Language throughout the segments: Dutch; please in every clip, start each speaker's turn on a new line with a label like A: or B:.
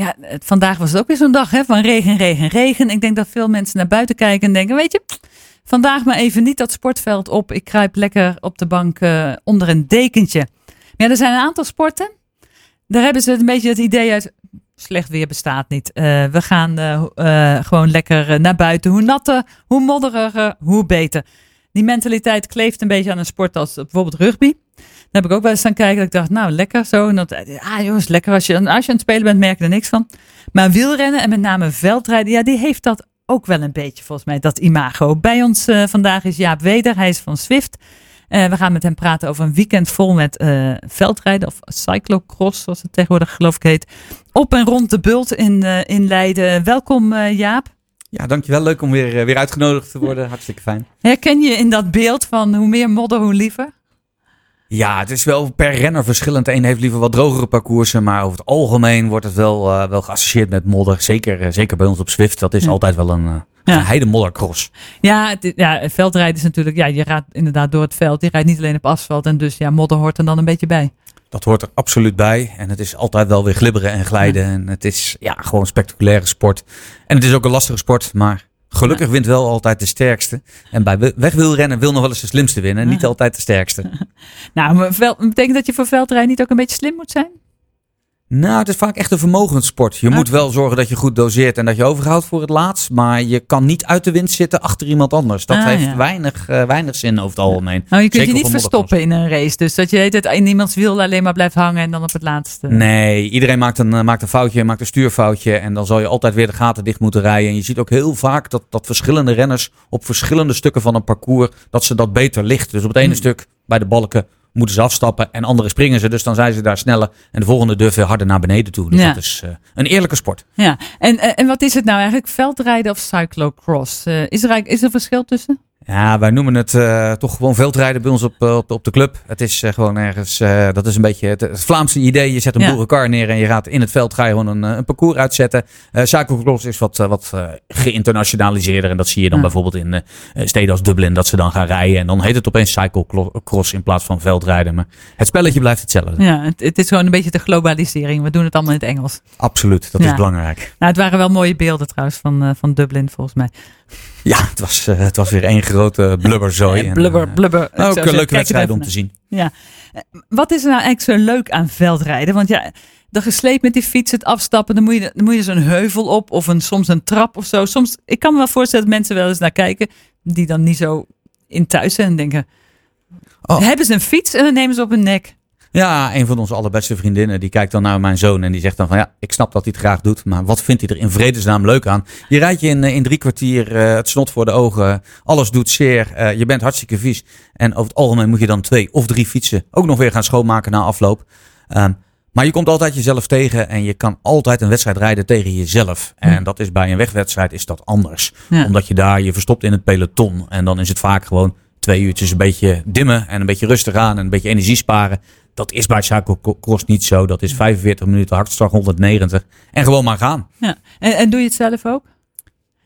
A: Ja, vandaag was het ook weer zo'n dag hè, van regen, regen, regen. Ik denk dat veel mensen naar buiten kijken en denken, weet je, vandaag maar even niet dat sportveld op. Ik kruip lekker op de bank eh, onder een dekentje. Maar ja, er zijn een aantal sporten. Daar hebben ze een beetje het idee uit, slecht weer bestaat niet. Eh, we gaan eh, gewoon lekker naar buiten. Hoe natter, hoe modderiger, hoe beter. Die mentaliteit kleeft een beetje aan een sport als bijvoorbeeld rugby. Daar heb ik ook wel eens aan kijken. Dat ik dacht, nou lekker zo. En dat, ah jongens, lekker. Als je, als je aan het spelen bent, merk je er niks van. Maar wielrennen en met name veldrijden, ja, die heeft dat ook wel een beetje volgens mij, dat imago. Bij ons eh, vandaag is Jaap Weder. Hij is van Swift. Eh, we gaan met hem praten over een weekend vol met eh, veldrijden of cyclocross, zoals het tegenwoordig geloof ik heet. Op en rond de Bult in, in Leiden. Welkom Jaap.
B: Ja, dankjewel. Leuk om weer, weer uitgenodigd te worden. Hartstikke fijn.
A: Herken je in dat beeld van hoe meer modder, hoe liever?
B: Ja, het is wel per renner verschillend. Een heeft liever wat drogere parcoursen, maar over het algemeen wordt het wel, eh, wel geassocieerd met modder. Zeker, eh, zeker bij ons op Zwift. Dat is
A: Ja.
B: altijd wel een uh,
A: Ja.
B: heide moddercross.
A: Ja, het, ja, veldrijden is natuurlijk, ja, je gaat inderdaad door het veld. Je rijdt niet alleen op asfalt en dus ja, modder hoort er dan een beetje bij.
B: Dat hoort er absoluut bij. En het is altijd wel weer glibberen en glijden. En het is ja, gewoon een spectaculaire sport. En het is ook een lastige sport, maar gelukkig wint wel altijd de sterkste. En bij we- wegwielrennen wil nog wel eens de slimste winnen. Niet altijd de sterkste.
A: Nou, maar betekent dat je voor veldrijden niet ook een beetje slim moet zijn?
B: Nou, het is vaak echt een vermogenssport. Je moet wel zorgen dat je goed doseert en dat je overhoudt voor het laatst. Maar je kan niet uit de wind zitten achter iemand anders. Dat
A: Ah,
B: heeft
A: ja.
B: weinig, eh, weinig zin over het algemeen.
A: Nou, je kunt
B: Zeker
A: je niet verstoppen in een race. Dus dat je het in iemands wiel alleen maar blijft hangen en dan op het laatste.
B: Nee, iedereen maakt een, eh, maakt een foutje, maakt een stuurfoutje. En dan zal je altijd weer de gaten dicht moeten rijden. En je ziet ook heel vaak dat, dat verschillende renners op verschillende stukken van een parcours, dat ze dat beter ligt. Dus op het ene
A: Hmm.
B: stuk bij de balken moeten ze afstappen en andere springen ze. Dus dan zijn ze daar sneller. En de volgende durven harder naar beneden toe. Dus
A: Ja.
B: dat is eh, een eerlijke sport.
A: Ja, en, en en wat is het nou eigenlijk? Veldrijden of cyclocross? Eh, is, er is er verschil tussen?
B: Ja, wij noemen het eh, toch gewoon veldrijden bij ons op, eh, op, op de club. Het is eh, gewoon ergens, dat is een beetje het, het Vlaamse idee. Je zet een
A: Ja.
B: boerenkar neer en je gaat in het veld ga je gewoon een, een parcours uitzetten. Cyclocross is wat, wat geïnternationaliseerder. En dat zie je dan
A: Ja.
B: bijvoorbeeld in steden als Dublin, dat ze dan gaan rijden. En dan heet het opeens cyclocross in plaats van veldrijden. Maar het spelletje blijft hetzelfde.
A: Ja, het, het is gewoon een beetje de globalisering. We doen het allemaal in het Engels.
B: Absoluut, dat
A: Ja.
B: is belangrijk.
A: Nou, het waren wel mooie beelden trouwens van, van Dublin volgens mij.
B: Ja, het was, eh, het was weer één grote blubberzooi.
A: Eh, blubber,
B: eh,
A: blubber.
B: Ook een leuke wedstrijd om
A: naar.
B: te zien.
A: Ja. Wat is er nou eigenlijk zo leuk aan veldrijden? Want ja, de gesleep met die fiets, het afstappen, dan moet je, dan moet je zo'n heuvel op of een, soms een trap of zo. Soms, ik kan me wel voorstellen dat mensen wel eens naar kijken die dan niet zo in thuis zijn en denken,
B: Oh.
A: hebben ze een fiets en dan nemen ze op hun nek.
B: Ja, een van onze allerbeste vriendinnen, die kijkt dan naar mijn zoon en die zegt dan van ja, ik snap dat hij het graag doet, maar wat vindt hij er in vredesnaam leuk aan? Je rijdt je in, eh, in drie kwartier eh, het snot voor de ogen, alles doet zeer, eh, je bent hartstikke vies en over het algemeen moet je dan twee of drie fietsen ook nog weer gaan schoonmaken na afloop. Ehm, maar je komt altijd jezelf tegen en je kan altijd een wedstrijd rijden tegen jezelf. En dat is bij een wegwedstrijd is dat anders.
A: Ja.
B: Omdat je daar je verstopt in het peloton. En dan is het vaak gewoon twee uurtjes een beetje dimmen en een beetje rustig aan en een beetje energie sparen. Dat is bij cyclocross niet zo. Dat is 45 minuten hartslag 190 en gewoon maar gaan.
A: Ja. En, en doe je het zelf ook?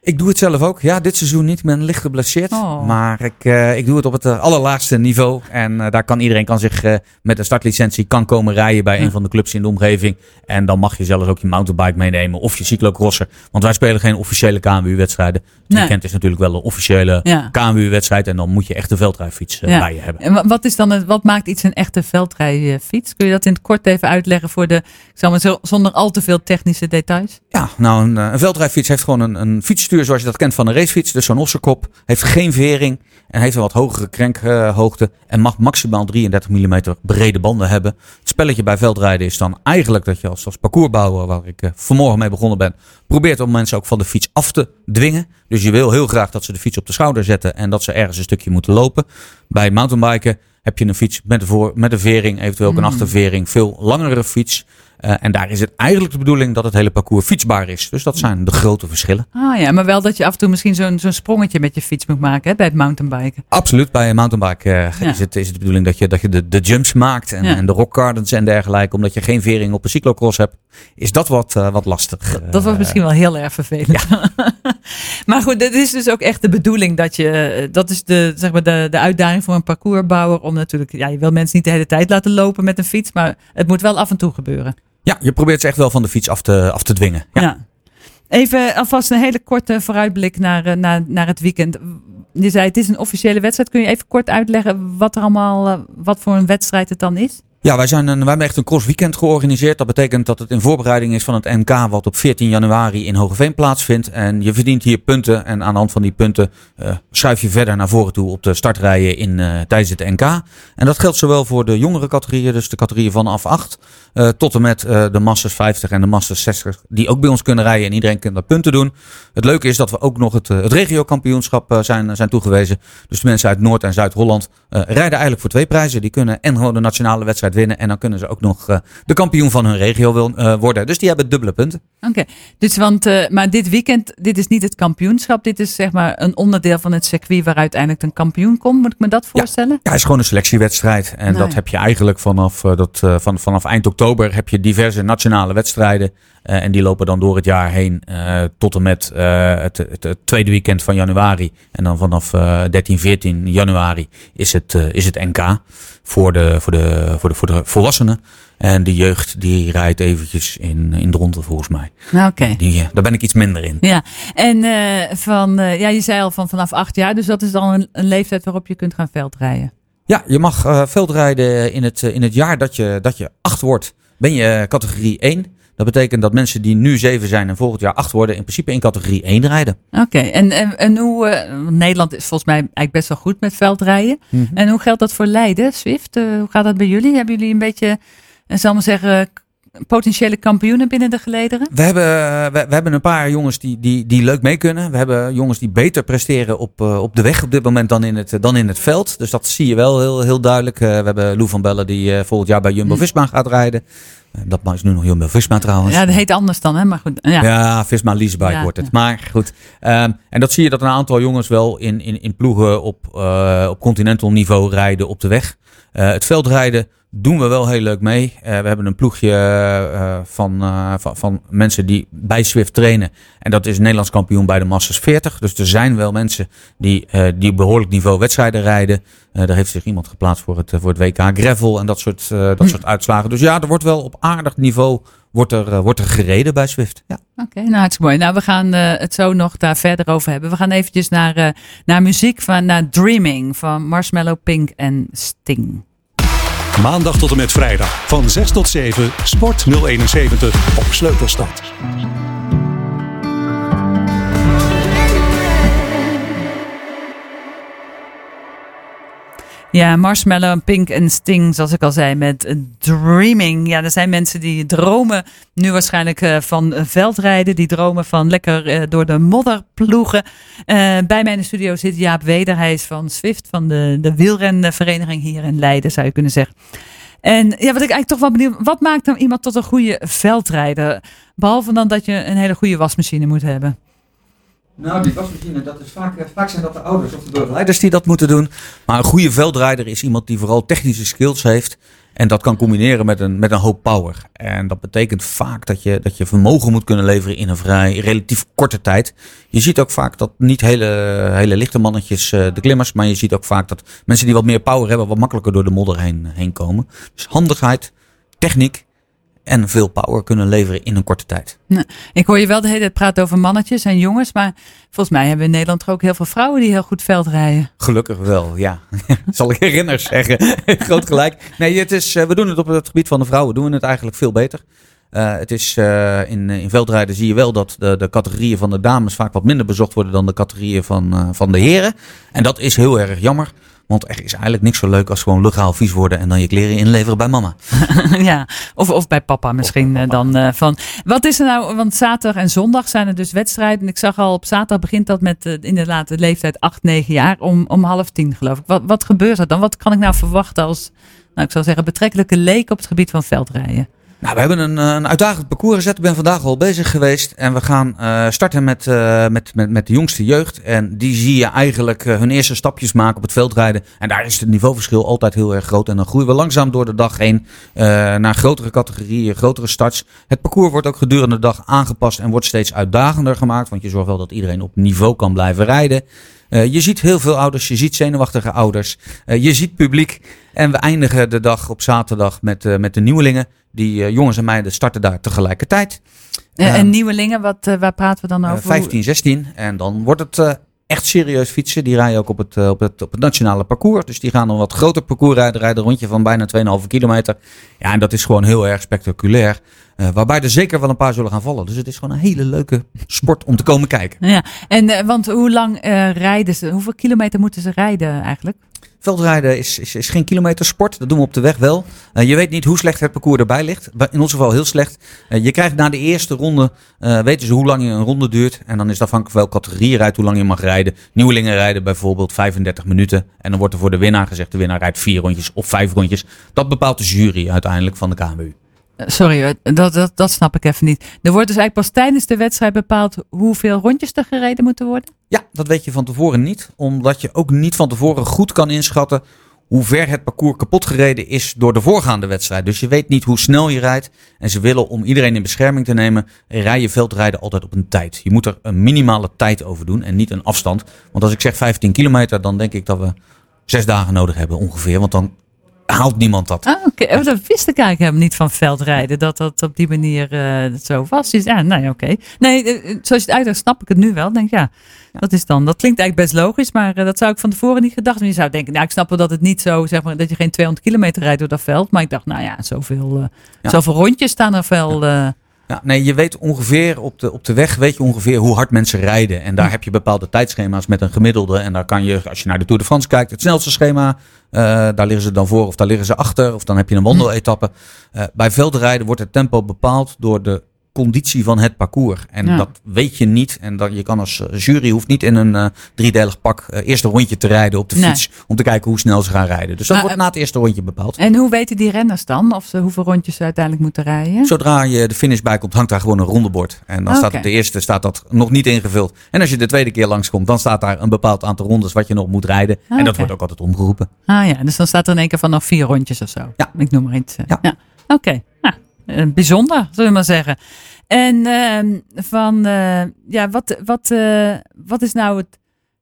B: Ik doe het zelf ook. Ja, dit seizoen niet. Ik ben licht geblesseerd.
A: Oh.
B: Maar ik, eh, ik doe het op het eh, allerlaagste niveau. En eh, daar kan iedereen kan zich met een startlicentie kan komen rijden bij
A: Ja.
B: een van de clubs in de omgeving. En dan mag je zelfs ook je mountainbike meenemen of je cyclocrosser. Want wij spelen geen officiële KMU-wedstrijden. Het
A: Nee.
B: weekend is natuurlijk wel een officiële
A: Ja.
B: KMU-wedstrijd. En dan moet je echt een veldrijfiets
A: Ja.
B: bij je hebben.
A: En wa- wat, is dan het, wat maakt iets een echte veldrijfiets? Kun je dat in het kort even uitleggen voor de, ik zal maar zo, zonder al te veel technische details?
B: Ja, nou, een, een veldrijfiets heeft gewoon een, een fietsstuur zoals je dat kent van een racefiets. Dus zo'n osserkop. Heeft geen vering en heeft een wat hogere krenkhoogte. en mag maximaal 33 mm brede banden hebben. Het spelletje bij veldrijden is dan eigenlijk dat je als, als parcoursbouwer, waar ik eh, vanmorgen mee begonnen ben, probeert om mensen ook van de fiets af te dwingen. Dus je wil heel graag dat ze de fiets op de schouder zetten en dat ze ergens een stukje moeten lopen. Bij mountainbiken heb je een fiets met een, voor, met een vering, eventueel ook een
A: Mm.
B: achtervering, veel langere fiets. Eh, en daar is het eigenlijk de bedoeling dat het hele parcours fietsbaar is. Dus dat zijn de grote verschillen.
A: Ah ja, maar wel dat je af en toe misschien zo'n zo'n sprongetje met je fiets moet maken hè, bij het mountainbiken.
B: Absoluut. Bij een mountainbike eh,
A: Ja.
B: is, het, is het de bedoeling dat je, dat je de, de jumps maakt en,
A: Ja.
B: en de rock gardens en dergelijke. Omdat je geen vering op een cyclocross hebt, is dat wat, eh, wat lastig.
A: Dat was misschien wel heel erg vervelend. maar goed, het is dus ook echt de bedoeling dat je, dat is de, zeg maar de, de uitdaging voor een parcoursbouwer om natuurlijk, ja, je wil mensen niet de hele tijd laten lopen met een fiets, maar het moet wel af en toe gebeuren.
B: Ja, je probeert ze echt wel van de fiets af te, af te dwingen. Ja.
A: Ja. Even alvast een hele korte vooruitblik naar, eh, naar, naar het weekend. Je zei het is een officiële wedstrijd. Kun je even kort uitleggen wat er allemaal, eh, wat voor een wedstrijd het dan is?
B: Ja, wij, zijn een, wij hebben echt een cross weekend georganiseerd. Dat betekent dat het in voorbereiding is van het NK, wat op 14 januari in Hogeveen plaatsvindt. En je verdient hier punten. En aan de hand van die punten uh, schuif je verder naar voren toe op de startrijen in, uh, tijdens het NK. En dat geldt zowel voor de jongere categorieën, dus de categorieën vanaf 8, uh, tot en met de Masters 50 en de Masters 60, die ook bij ons kunnen rijden. En iedereen kan dat punten doen. Het leuke is dat we ook nog het, het regiokampioenschap zijn, zijn toegewezen. Dus de mensen uit Noord- en Zuid-Holland rijden eigenlijk voor twee prijzen. Die kunnen en gewoon de nationale wedstrijd winnen. En dan kunnen ze ook nog de kampioen van hun regio wil, worden. Dus die hebben dubbele punten.
A: Oké, okay. dus want, maar dit weekend, dit is niet het kampioenschap. Dit is zeg maar een onderdeel van het circuit waar uiteindelijk een kampioen komt. Moet ik me dat voorstellen?
B: Ja, ja het is gewoon een selectiewedstrijd. En nou, dat heb je eigenlijk vanaf, dat, van, vanaf eind oktober heb je diverse nationale wedstrijden. Uh, en die lopen dan door het jaar heen uh, tot en met uh, het, het, het, tweede weekend van januari. En dan vanaf 13, 14 januari is het, is het NK voor de, voor, de, voor, de, voor de volwassenen. En de jeugd die rijdt eventjes in, in de ronde volgens mij.
A: Oké. Okay.
B: Daar ben ik iets minder in.
A: Ja, en van, ja, je zei al van vanaf acht jaar. Dus dat is dan een, een leeftijd waarop je kunt gaan veldrijden.
B: Ja, je mag veldrijden in het, in het jaar dat je, dat je acht wordt. Ben je categorie 1. Dat betekent dat mensen die nu 7 zijn en volgend jaar 8 worden, in principe in categorie 1 rijden.
A: Oké, okay. en, en, en, hoe. Uh, Nederland is volgens mij eigenlijk best wel goed met veldrijden. Mm -hmm. En hoe geldt dat voor Leiden, Swift? Uh, hoe gaat dat bij jullie? Hebben jullie een beetje, uh, zal maar zeggen, potentiële kampioenen binnen de gelederen?
B: We hebben, we, we, hebben een paar jongens die, die, die leuk mee kunnen. We hebben jongens die beter presteren op, uh, op de weg op dit moment dan in het, dan in het veld. Dus dat zie je wel heel, heel duidelijk. We hebben Lou van Bellen die volgend jaar bij Jumbo-Visma gaat rijden. Dat is nu nog Jumbo-Visma trouwens.
A: Ja, dat heet anders dan, hè? Maar goed. Ja,
B: ja Visma Leasebike ja, wordt het. Ja. Maar goed. Um, en dat zie je dat een aantal jongens wel in, in, in ploegen op, uh, op continental niveau rijden op de weg. Uh, het veldrijden doen we wel heel leuk mee. Uh, we hebben een ploegje uh, van, uh, van, van mensen die bij Swift trainen. En dat is Nederlands kampioen bij de Masters 40. Dus er zijn wel mensen die, die op behoorlijk niveau wedstrijden rijden. daar heeft zich iemand geplaatst voor het, voor het WK Gravel en dat soort, dat hm. soort uitslagen. Dus ja, er wordt wel op aardig niveau wordt er, wordt er gereden bij Swift. Ja.
A: Oké, okay, nou hartstikke mooi. Nou, we gaan het zo nog daar verder over hebben. We gaan eventjes naar, naar muziek van naar Dreaming van Marshmallow Pink en Sting.
C: Maandag tot en met vrijdag van 6 tot 7 Sport 071 op Sleutelstad.
A: Ja, Marshmallow, Pink en Sting, zoals ik al zei, met Dreaming. Ja, er zijn mensen die dromen nu waarschijnlijk uh, van veldrijden. Die dromen van lekker uh, door de modder ploegen. Uh, bij mij in de studio zit Jaap Weder. Hij is van Swift, van de, de wielrenvereniging hier in Leiden, zou je kunnen zeggen. En ja, wat ik eigenlijk toch wel benieuwd, wat maakt dan iemand tot een goede veldrijder? Behalve dan dat je een hele goede wasmachine moet hebben.
B: Nou, die wasmachine, dat is vaak, vaak zijn dat de ouders of de begeleiders die dat moeten doen. Maar een goede veldrijder is iemand die vooral technische skills heeft. En dat kan combineren met een, met een hoop power. En dat betekent vaak dat je, dat je vermogen moet kunnen leveren in een vrij relatief korte tijd. Je ziet ook vaak dat niet hele, hele lichte mannetjes uh, de klimmers. Maar je ziet ook vaak dat mensen die wat meer power hebben, wat makkelijker door de modder heen, heen komen. Dus handigheid, techniek en veel power kunnen leveren in een korte tijd.
A: Nou, ik hoor je wel de hele tijd praten over mannetjes en jongens, maar volgens mij hebben we in Nederland ook heel veel vrouwen die heel goed veld rijden.
B: Gelukkig wel, ja. Zal ik herinners zeggen. Groot gelijk. Nee, het is, we doen het op het gebied van de vrouwen, doen we het eigenlijk veel beter. Uh, het is, uh, in, in veldrijden zie je wel dat de, de categorieën van de dames vaak wat minder bezocht worden dan de categorieën van, uh, van de heren. En dat is heel erg jammer. Want er is eigenlijk niks zo leuk als gewoon legaal vies worden en dan je kleren inleveren bij mama.
A: ja, of, of bij papa misschien bij papa. dan. Uh, van, wat is er nou, want zaterdag en zondag zijn er dus wedstrijden. Ik zag al op zaterdag begint dat met uh, inderdaad de leeftijd 8, 9 jaar om, om half tien geloof ik. Wat, wat gebeurt er dan? Wat kan ik nou verwachten als, nou ik zou zeggen, betrekkelijke leek op het gebied van veldrijden?
B: Nou, we hebben een, een uitdagend parcours gezet. Ik ben vandaag al bezig geweest. En we gaan uh, starten met, uh, met, met, met de jongste jeugd. En die zie je eigenlijk hun eerste stapjes maken op het veldrijden. En daar is het niveauverschil altijd heel erg groot. En dan groeien we langzaam door de dag heen naar grotere categorieën, grotere starts. Het parcours wordt ook gedurende de dag aangepast en wordt steeds uitdagender gemaakt. Want je zorgt wel dat iedereen op niveau kan blijven rijden. Eh, je ziet heel veel ouders, je ziet zenuwachtige ouders, eh, je ziet publiek. En we eindigen de dag op zaterdag met, eh, met de nieuwelingen. Die jongens en meiden starten daar tegelijkertijd.
A: Eh,
B: Ehm,
A: en nieuwelingen, wat, waar praten we dan over?
B: 15, 16. En dan wordt het echt serieus fietsen. Die rijden ook op het, eh, op, het, op het nationale parcours. Dus die gaan een wat groter parcours rijden. Rijden een rondje van bijna 2,5 kilometer. Ja, en dat is gewoon heel erg spectaculair. Eh, waarbij er zeker wel een paar zullen gaan vallen. Dus het is gewoon een hele leuke sport om te komen kijken.
A: Ja, en eh, want hoe lang rijden ze? Hoeveel kilometer moeten ze rijden eigenlijk?
B: Veldrijden is, is, geen kilometersport. Dat doen we op de weg wel. Eh, je weet niet hoe slecht het parcours erbij ligt. In ons geval heel slecht. Eh, je krijgt na de eerste ronde, eh, weten ze hoe lang je een ronde duurt. En dan is het afhankelijk welke categorie rijdt, hoe lang je mag rijden. Nieuwelingen rijden bijvoorbeeld 35 minuten. En dan wordt er voor de winnaar gezegd, de winnaar rijdt vier rondjes of vijf rondjes. Dat bepaalt de jury uiteindelijk van de KMU.
A: Eh, Sorry, hoor, dat, dat, dat snap ik even niet. Er wordt dus eigenlijk pas tijdens de wedstrijd bepaald hoeveel rondjes er gereden moeten worden?
B: Ja, dat weet je van tevoren niet. Omdat je ook niet van tevoren goed kan inschatten hoe ver het parcours kapot gereden is door de voorgaande wedstrijd. Dus je weet niet hoe snel je rijdt. En ze willen om iedereen in bescherming te nemen, rij je veldrijden altijd op een tijd. Je moet er een minimale tijd over doen en niet een afstand. Want als ik zeg 15 kilometer, dan denk ik dat we zes dagen nodig hebben ongeveer. Want dan haalt niemand dat.
A: Ah, oké. Oh, Dat wist ik eigenlijk helemaal niet van veldrijden. Dat dat op die manier eh, zo was. Dus, ja, nee, oké. Nee, eh, zoals je het uitlegt, snap ik het nu wel. Denk ja, dat is dan. Dat klinkt eigenlijk best logisch, maar eh, dat zou ik van tevoren niet gedacht. hebben. Je zou denken, nou, ik snap wel dat het niet zo, zeg maar, dat je geen 200 kilometer rijdt door dat veld. Maar ik dacht, nou ja, zoveel, eh,
B: Ja.
A: zoveel rondjes staan er wel. eh,
B: Ja, nee, je weet ongeveer op de, op de weg weet je ongeveer hoe hard mensen rijden. En daar heb je bepaalde tijdschema's met een gemiddelde. En daar kan je, als je naar de Tour de France kijkt, het snelste schema. Eh, daar liggen ze dan voor of daar liggen ze achter. Of dan heb je een wandeletappe. Eh, bij veldrijden wordt het tempo bepaald door de conditie van het parcours. En
A: Ja.
B: dat weet je niet. En dat, je kan als eh, jury hoeft niet in een eh, driedelig pak eh, eerst een rondje te rijden op de
A: Nee.
B: fiets. Om te kijken hoe snel ze gaan rijden. Dus dat
A: Maar,
B: wordt na het eerste rondje bepaald.
A: En hoe weten die renners dan of ze hoeveel rondjes ze uiteindelijk moeten rijden?
B: Zodra je de finish bij komt, hangt daar gewoon een rondebord. En dan staat op de eerste staat dat nog niet ingevuld. En als je de tweede keer langskomt, dan staat daar een bepaald aantal rondes wat je nog moet rijden. En dat wordt ook altijd omgeroepen.
A: Ah ja, dus dan staat er in één keer van nog vier rondjes of zo.
B: Ja.
A: Ik noem maar iets. eh.
B: Ja.
A: Oké, nou, bijzonder, zullen we maar zeggen. En ehm, van, eh, ja, wat, wat, eh, wat is nou het,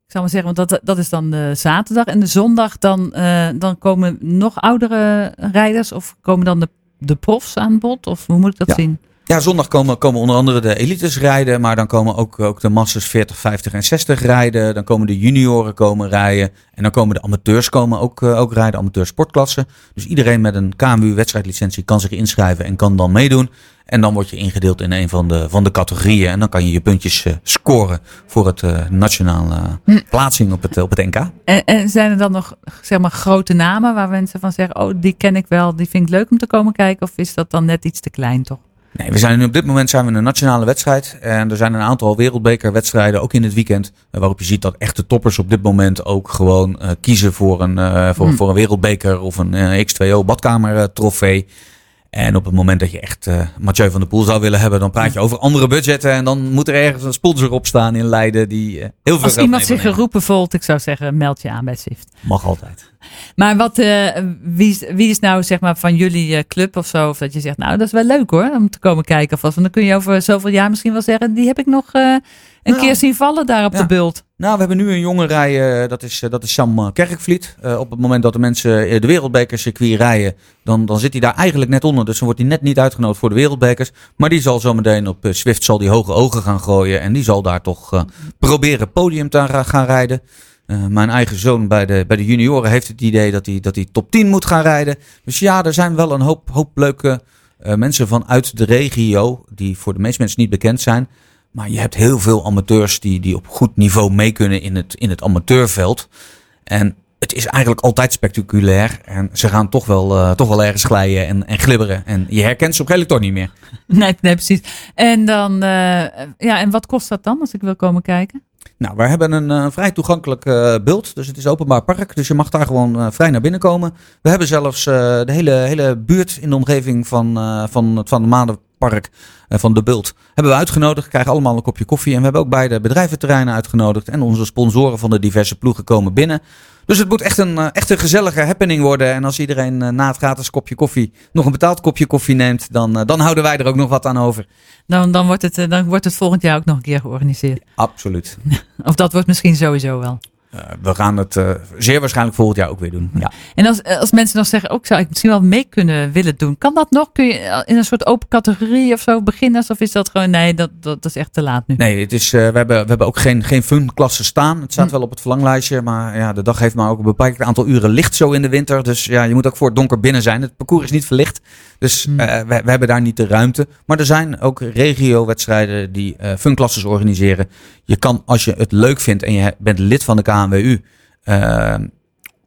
A: ik zal maar zeggen, want dat, dat is dan de zaterdag. En de zondag, dan, eh, dan komen nog oudere rijders of komen dan de, de profs aan bod? Of hoe moet ik dat
B: Ja.
A: zien?
B: Ja, zondag komen, komen onder andere de elites rijden. Maar dan komen ook, ook de massas 40, 50 en 60 rijden. Dan komen de junioren komen rijden. En dan komen de amateurs komen ook, eh, ook rijden, amateur sportklassen. Dus iedereen met een KMU wedstrijdlicentie kan zich inschrijven en kan dan meedoen. En dan word je ingedeeld in een van de, van de categorieën. En dan kan je je puntjes eh, scoren voor het eh, nationale
A: Hm.
B: plaatsing op het, op het NK.
A: En, en zijn er dan nog zeg maar, grote namen waar mensen van zeggen: Oh, die ken ik wel, die vind ik leuk om te komen kijken? Of is dat dan net iets te klein toch?
B: Nee, we zijn nu op dit moment zijn we een nationale wedstrijd. En er zijn een aantal wereldbekerwedstrijden, ook in het weekend. Waarop je ziet dat echte toppers op dit moment ook gewoon eh, kiezen voor een, eh, voor,
A: Hmm.
B: voor een wereldbeker of een eh, X2O badkamer eh, trofee. En op het moment dat je echt eh Mathieu van der Poel zou willen hebben, dan praat je over andere budgetten. En dan moet er ergens een sponsor op staan in Leiden die eh, heel veel
A: Als iemand zich geroepen voelt, ik zou zeggen: meld je aan bij Swift.
B: Mag altijd.
A: Maar wat, eh, wie, is, wie is nou zeg maar van jullie club of zo? Of dat je zegt, nou dat is wel leuk hoor, om te komen kijken. Of wat. Want dan kun je over zoveel jaar misschien wel zeggen, die heb ik nog een
B: Nou,
A: keer zien vallen daar op
B: ja.
A: de bult.
B: Nou, we hebben nu een jonge rij, eh, dat, is, eh, dat is Sam eh, Kerkvliet. Op het moment dat de mensen de wereldbekercircuit rijden, dan, dan zit hij daar eigenlijk net onder. Dus dan wordt hij net niet uitgenodigd voor de wereldbekers. Maar die zal zometeen op Swift zal die hoge ogen gaan gooien. En die zal daar toch proberen podium te gaan rijden. Mijn eigen zoon bij de, bij de junioren heeft het idee dat hij, dat hij top 10 moet gaan rijden. Dus ja, er zijn wel een hoop, hoop leuke mensen vanuit de regio, die voor de meeste mensen niet bekend zijn. Maar je hebt heel veel amateurs die, die op goed niveau mee kunnen in het, in het amateurveld. En het is eigenlijk altijd spectaculair. En ze gaan toch wel, eh, toch wel ergens glijden en, en glibberen. En je herkent ze op een toch niet meer.
A: Nee, nee, precies. En dan, eh, ja, en wat kost dat dan als ik wil komen kijken?
B: Nou, we hebben een eh, vrij toegankelijk bult. Dus het is openbaar park. Dus je mag daar gewoon vrij naar binnen komen. We hebben zelfs de hele, hele buurt in de omgeving van, van Van der Maandenpark, eh, van de bult, hebben we uitgenodigd. Krijgen allemaal een kopje koffie. En we hebben ook beide bedrijventerreinen uitgenodigd. En onze sponsoren van de diverse ploegen komen binnen. Dus het moet echt een, eh, echt een gezellige happening worden. En als iedereen eh, na het gratis kopje koffie nog een betaald kopje koffie neemt, dan, dan houden wij er ook nog wat aan over.
A: Dan, dan, wordt het, dan wordt het volgend jaar ook nog een keer georganiseerd.
B: Absoluut.
A: Of dat wordt misschien sowieso wel.
B: Eh, we gaan het eh, zeer waarschijnlijk volgend jaar ook weer doen. Ja.
A: En als, als mensen nog zeggen, ook zou ik misschien wel mee kunnen willen doen. Kan dat nog? Kun je in een soort open categorie of zo beginnen? Of is dat gewoon, nee, dat, dat, is echt te laat nu?
B: Nee, het is, uh, we, hebben, we hebben ook geen, geen fun-klassen staan. Het staat hm. wel op het verlanglijstje, maar ja, de dag heeft maar ook een bepaald aantal uren licht zo in de winter. Dus ja, je moet ook voor het donker binnen zijn. Het parcours is niet verlicht, dus hm. we, we, hebben daar niet de ruimte. Maar er zijn ook regio-wedstrijden die fun-klasses organiseren. Je kan, als je het leuk vindt en je bent lid van de KNWU uh,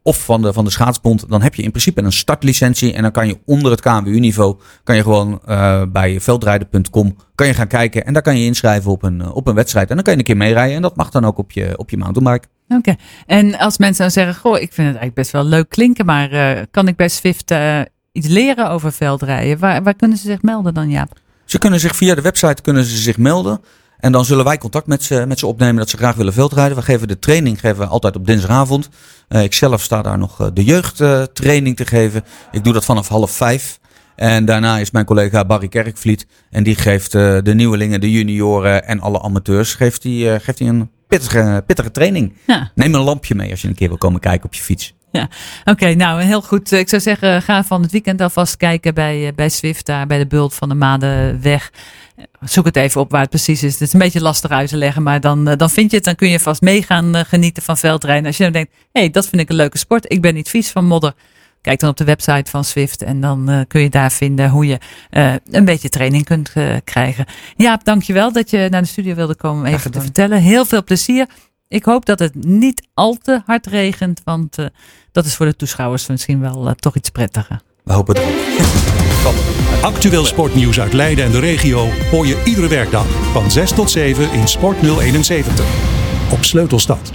B: of van de, van de schaatsbond, dan heb je in principe een startlicentie. En dan kan je onder het KNWU-niveau, kan je gewoon uh, bij veldrijden.com kan je gaan kijken. En daar kan je inschrijven op een, op een wedstrijd. En dan kan je een keer meerijden. En dat mag dan ook op je, op je mountainbike.
A: Oké. En als mensen dan zeggen, goh, ik vind het eigenlijk best wel leuk klinken. Maar uh, kan ik bij Swift uh, iets leren over veldrijden? Waar, waar kunnen ze zich melden dan, Jaap?
B: Ze kunnen zich via de website kunnen ze zich melden. En dan zullen wij contact met ze, met ze opnemen dat ze graag willen veldrijden. We geven de training geven we altijd op dinsdagavond. Uh, ik zelf sta daar nog uh, de jeugdtraining te geven. Ik doe dat vanaf half vijf. En daarna is mijn collega Barry Kerkvliet. En die geeft uh, de nieuwelingen, de junioren en alle amateurs geeft die, geeft die een pittige, pittige training. Ja. Neem een lampje mee als je een keer wil komen kijken op je fiets.
A: Ja, oké, nou heel goed. Ik zou zeggen, ga van het weekend alvast kijken bij, bij Swift, daar bij de bult van de Madenweg. Zoek het even op waar het precies is. Het is een beetje lastig uit te leggen, maar dan, dan vind je het. Dan kun je vast mee gaan genieten van veldrijden. Als je dan denkt, hé, hey, dat vind ik een leuke sport. Ik ben niet vies van modder. Kijk dan op de website van Swift en dan uh, kun je daar vinden hoe je uh, een beetje training kunt uh, krijgen. Jaap, dankjewel dat je naar de studio wilde komen om even te vertellen. Heel veel plezier. Ik hoop dat het niet al te hard regent, want dat is voor de toeschouwers misschien wel toch iets prettiger.
B: We hopen het ook.
C: Actueel sportnieuws uit Leiden en de regio hoor je iedere werkdag van 6 tot 7 in Sport 071 op Sleutelstad.